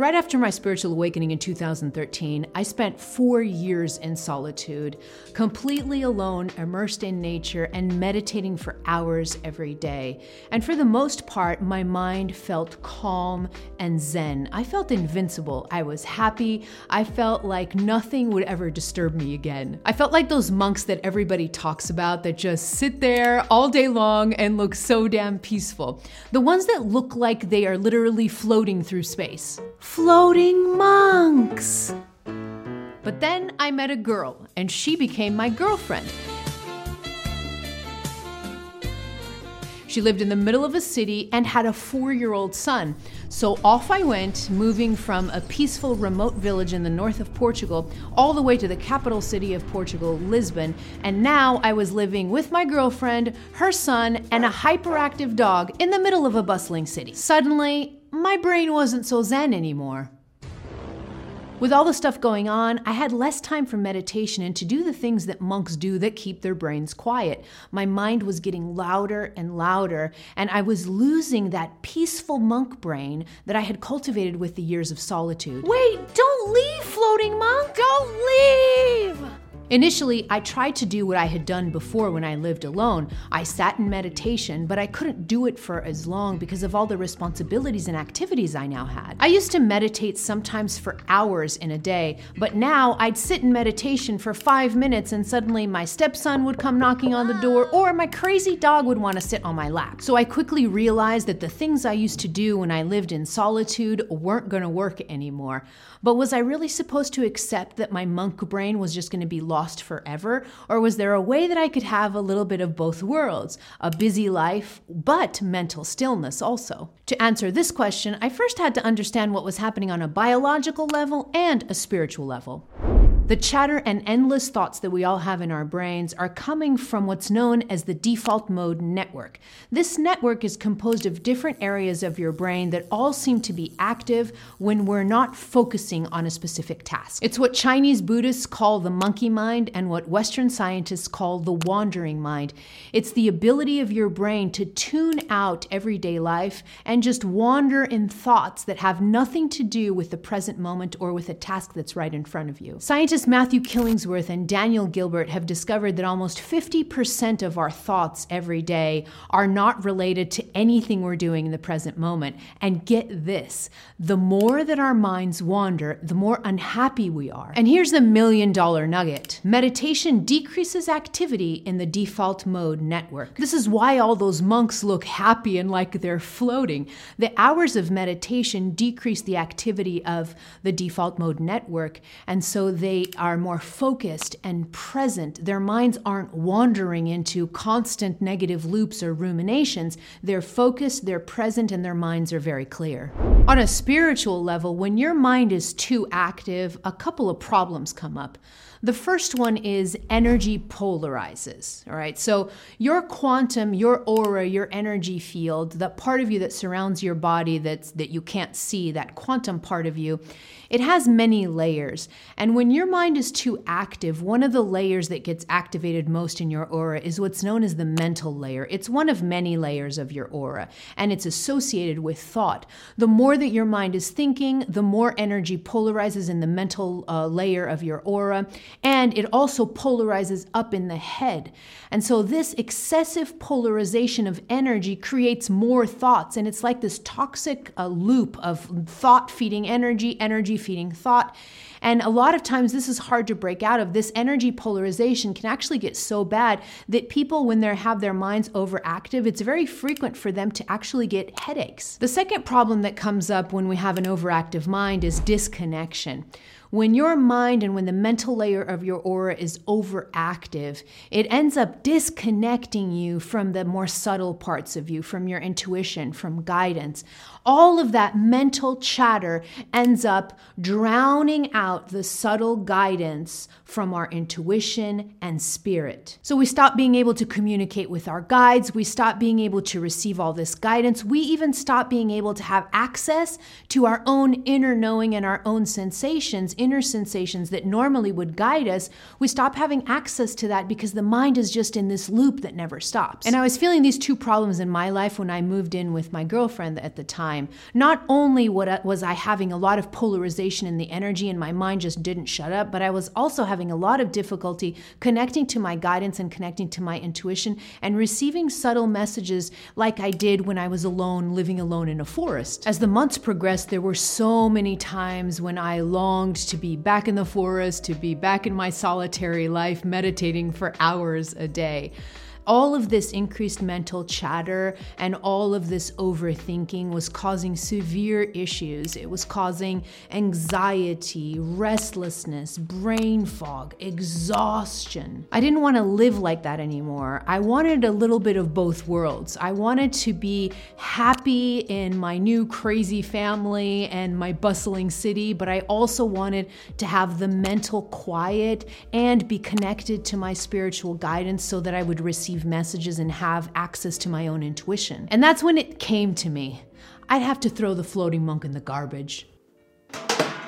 Right after my spiritual awakening in 2013, I spent four years in solitude, completely alone, immersed in nature, and meditating for hours every day. And for the most part, my mind felt calm and zen. I felt invincible. I was happy. I felt like nothing would ever disturb me again. I felt like those monks that everybody talks about that just sit there all day long and look so damn peaceful. The ones that look like they are literally floating through space floating monks. But then I met a girl, and she became my girlfriend. She lived in the middle of a city and had a four year old son. So off I went, moving from a peaceful remote village in the north of Portugal all the way to the capital city of Portugal, Lisbon. And now I was living with my girlfriend, her son, and a hyperactive dog in the middle of a bustling city. Suddenly, my brain wasn't so zen anymore. With all the stuff going on, I had less time for meditation and to do the things that monks do that keep their brains quiet. My mind was getting louder and louder, and I was losing that peaceful monk brain that I had cultivated with the years of solitude. Wait, don't leave, floating monk! Don't leave! Initially, I tried to do what I had done before when I lived alone. I sat in meditation, but I couldn't do it for as long because of all the responsibilities and activities I now had. I used to meditate sometimes for hours in a day, but now I'd sit in meditation for five minutes and suddenly my stepson would come knocking on the door or my crazy dog would want to sit on my lap. So I quickly realized that the things I used to do when I lived in solitude weren't going to work anymore. But was I really supposed to accept that my monk brain was just going to be lost forever? Or was there a way that I could have a little bit of both worlds? A busy life, but mental stillness also? To answer this question, I first had to understand what was happening on a biological level and a spiritual level. The chatter and endless thoughts that we all have in our brains are coming from what's known as the default mode network. This network is composed of different areas of your brain that all seem to be active when we're not focusing on a specific task. It's what Chinese Buddhists call the monkey mind and what Western scientists call the wandering mind. It's the ability of your brain to tune out everyday life and just wander in thoughts that have nothing to do with the present moment or with a task that's right in front of you. Scientists Scientists Matthew Killingsworth and Daniel Gilbert have discovered that almost 50% of our thoughts every day are not related to anything we're doing in the present moment. And get this the more that our minds wander, the more unhappy we are. And here's the million dollar nugget meditation decreases activity in the default mode network. This is why all those monks look happy and like they're floating. The hours of meditation decrease the activity of the default mode network, and so they are more focused and present. Their minds aren't wandering into constant negative loops or ruminations. They're focused, they're present, and their minds are very clear. On a spiritual level, when your mind is too active, a couple of problems come up. The first one is energy polarizes. All right. So your quantum, your aura, your energy field, that part of you that surrounds your body that's that you can't see, that quantum part of you, it has many layers. And when your mind is too active, one of the layers that gets activated most in your aura is what's known as the mental layer. It's one of many layers of your aura, and it's associated with thought. The more that your mind is thinking, the more energy polarizes in the mental uh, layer of your aura, and it also polarizes up in the head. And so, this excessive polarization of energy creates more thoughts, and it's like this toxic uh, loop of thought feeding energy, energy feeding thought. And a lot of times, this is hard to break out of. This energy polarization can actually get so bad that people, when they have their minds overactive, it's very frequent for them to actually get headaches. The second problem that comes up when we have an overactive mind is disconnection. When your mind and when the mental layer of your aura is overactive, it ends up disconnecting you from the more subtle parts of you, from your intuition, from guidance. All of that mental chatter ends up drowning out the subtle guidance from our intuition and spirit. So we stop being able to communicate with our guides. We stop being able to receive all this guidance. We even stop being able to have access to our own inner knowing and our own sensations inner sensations that normally would guide us, we stop having access to that because the mind is just in this loop that never stops. And I was feeling these two problems in my life when I moved in with my girlfriend at the time. Not only was I having a lot of polarization in the energy and my mind just didn't shut up, but I was also having a lot of difficulty connecting to my guidance and connecting to my intuition and receiving subtle messages like I did when I was alone, living alone in a forest. As the months progressed, there were so many times when I longed to be back in the forest, to be back in my solitary life, meditating for hours a day all of this increased mental chatter and all of this overthinking was causing severe issues. It was causing anxiety, restlessness, brain fog, exhaustion. I didn't want to live like that anymore. I wanted a little bit of both worlds. I wanted to be happy in my new crazy family and my bustling city, but I also wanted to have the mental quiet and be connected to my spiritual guidance so that I would receive receive messages and have access to my own intuition. And that's when it came to me. I'd have to throw the floating monk in the garbage.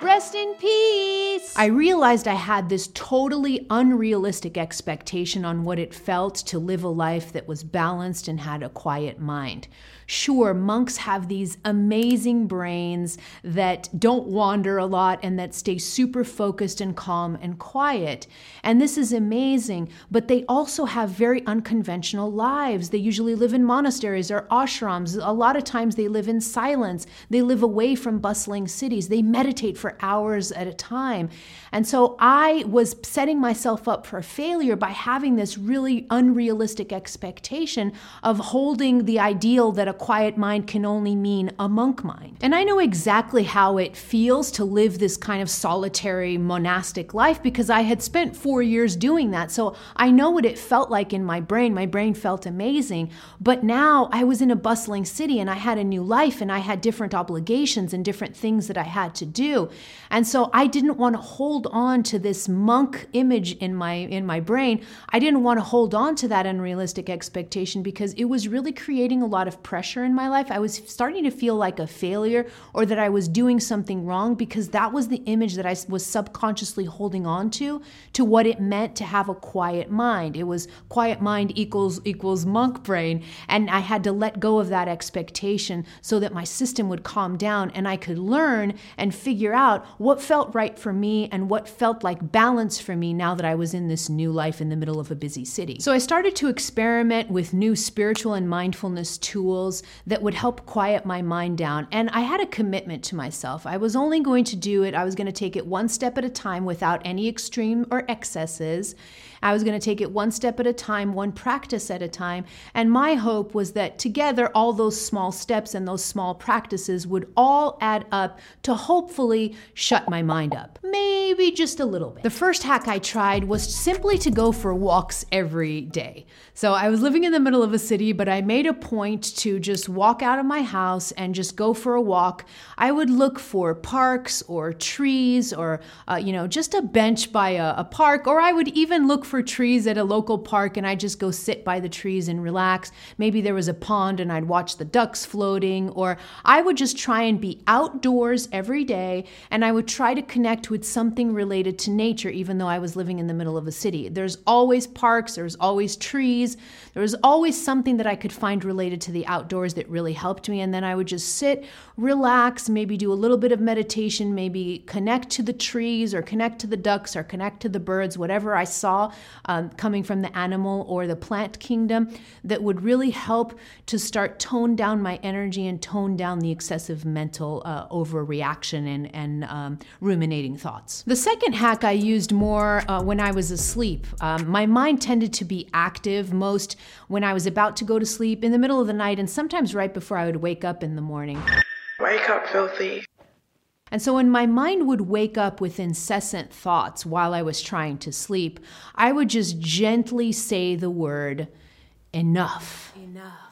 Rest in peace. I realized I had this totally unrealistic expectation on what it felt to live a life that was balanced and had a quiet mind. Sure, monks have these amazing brains that don't wander a lot and that stay super focused and calm and quiet. And this is amazing, but they also have very unconventional lives. They usually live in monasteries or ashrams. A lot of times they live in silence. They live away from bustling cities. They meditate for hours at a time. And so I was setting myself up for failure by having this really unrealistic expectation of holding the ideal that a quiet mind can only mean a monk mind. And I know exactly how it feels to live this kind of solitary monastic life because I had spent four years doing that. So I know what it felt like in my brain. My brain felt amazing. But now I was in a bustling city and I had a new life and I had different obligations and different things that I had to do. And so I didn't want to hold on to this monk image in my in my brain. I didn't want to hold on to that unrealistic expectation because it was really creating a lot of pressure in my life. I was starting to feel like a failure or that I was doing something wrong because that was the image that I was subconsciously holding on to to what it meant to have a quiet mind. It was quiet mind equals equals monk brain and I had to let go of that expectation so that my system would calm down and I could learn and figure out what felt right for me and what felt like balance for me now that I was in this new life in the middle of a busy city. So I started to experiment with new spiritual and mindfulness tools that would help quiet my mind down. And I had a commitment to myself. I was only going to do it, I was going to take it one step at a time without any extreme or excesses. I was going to take it one step at a time, one practice at a time. And my hope was that together, all those small steps and those small practices would all add up to hopefully shut my mind up. Maybe just a little bit. The first hack I tried was simply to go for walks every day. So I was living in the middle of a city, but I made a point to just walk out of my house and just go for a walk. I would look for parks or trees or, uh, you know, just a bench by a, a park, or I would even look for trees at a local park and I'd just go sit by the trees and relax. Maybe there was a pond and I'd watch the ducks floating, or I would just try and be outdoors every day and I would try to connect with something related to nature, even though I was living in the middle of a city. There's always parks, there's always trees, there was always something that I could find related to the outdoors that really helped me. And then I would just sit, relax, maybe do a little bit of meditation, maybe connect to the trees or connect to the ducks or connect to the birds, whatever I saw um, coming from the animal or the plant kingdom that would really help to start tone down my energy and tone down the excessive mental uh, overreaction and, and um, ruminating thoughts. The second hack I used more uh, when I was asleep. Um, my mind tended to be active most when I was about to go to sleep in the middle of the night and sometimes right before I would wake up in the morning. Wake up, filthy. And so when my mind would wake up with incessant thoughts while I was trying to sleep, I would just gently say the word enough. Enough.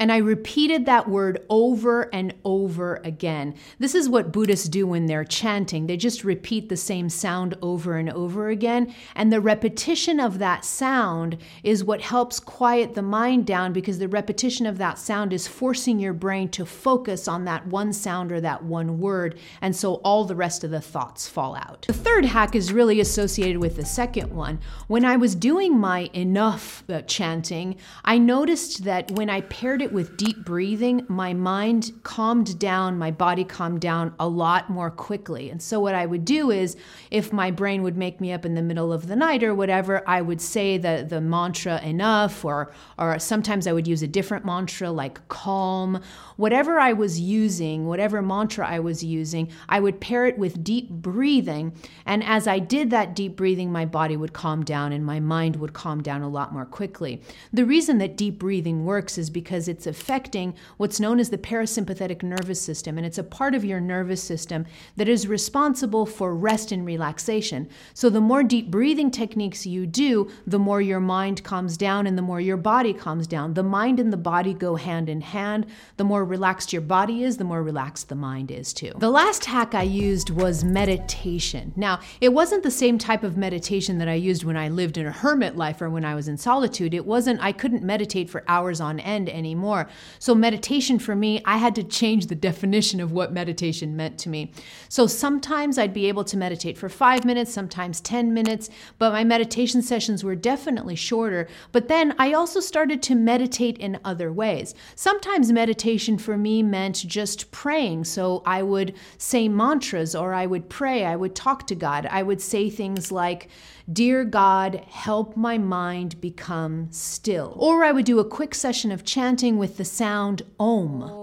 And I repeated that word over and over again. This is what Buddhists do when they're chanting. They just repeat the same sound over and over again. And the repetition of that sound is what helps quiet the mind down because the repetition of that sound is forcing your brain to focus on that one sound or that one word. And so all the rest of the thoughts fall out. The third hack is really associated with the second one. When I was doing my enough uh, chanting, I noticed that when I paired it with deep breathing, my mind calmed down, my body calmed down a lot more quickly. And so, what I would do is, if my brain would make me up in the middle of the night or whatever, I would say the, the mantra enough, or, or sometimes I would use a different mantra like calm. Whatever I was using, whatever mantra I was using, I would pair it with deep breathing. And as I did that deep breathing, my body would calm down and my mind would calm down a lot more quickly. The reason that deep breathing works is because it's affecting what's known as the parasympathetic nervous system, and it's a part of your nervous system that is responsible for rest and relaxation. So, the more deep breathing techniques you do, the more your mind calms down and the more your body calms down. The mind and the body go hand in hand. The more relaxed your body is, the more relaxed the mind is too. The last hack I used was meditation. Now, it wasn't the same type of meditation that I used when I lived in a hermit life or when I was in solitude. It wasn't, I couldn't meditate for hours on end anymore. So, meditation for me, I had to change the definition of what meditation meant to me. So, sometimes I'd be able to meditate for five minutes, sometimes 10 minutes, but my meditation sessions were definitely shorter. But then I also started to meditate in other ways. Sometimes meditation for me meant just praying. So, I would say mantras or I would pray, I would talk to God, I would say things like, Dear God, help my mind become still. Or I would do a quick session of chanting with the sound Om.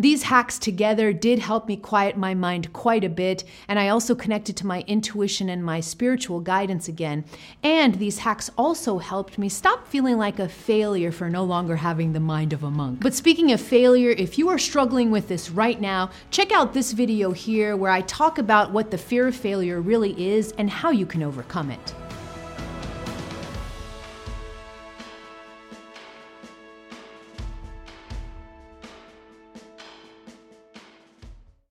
These hacks together did help me quiet my mind quite a bit, and I also connected to my intuition and my spiritual guidance again. And these hacks also helped me stop feeling like a failure for no longer having the mind of a monk. But speaking of failure, if you are struggling with this right now, check out this video here where I talk about what the fear of failure really is and how you can overcome it.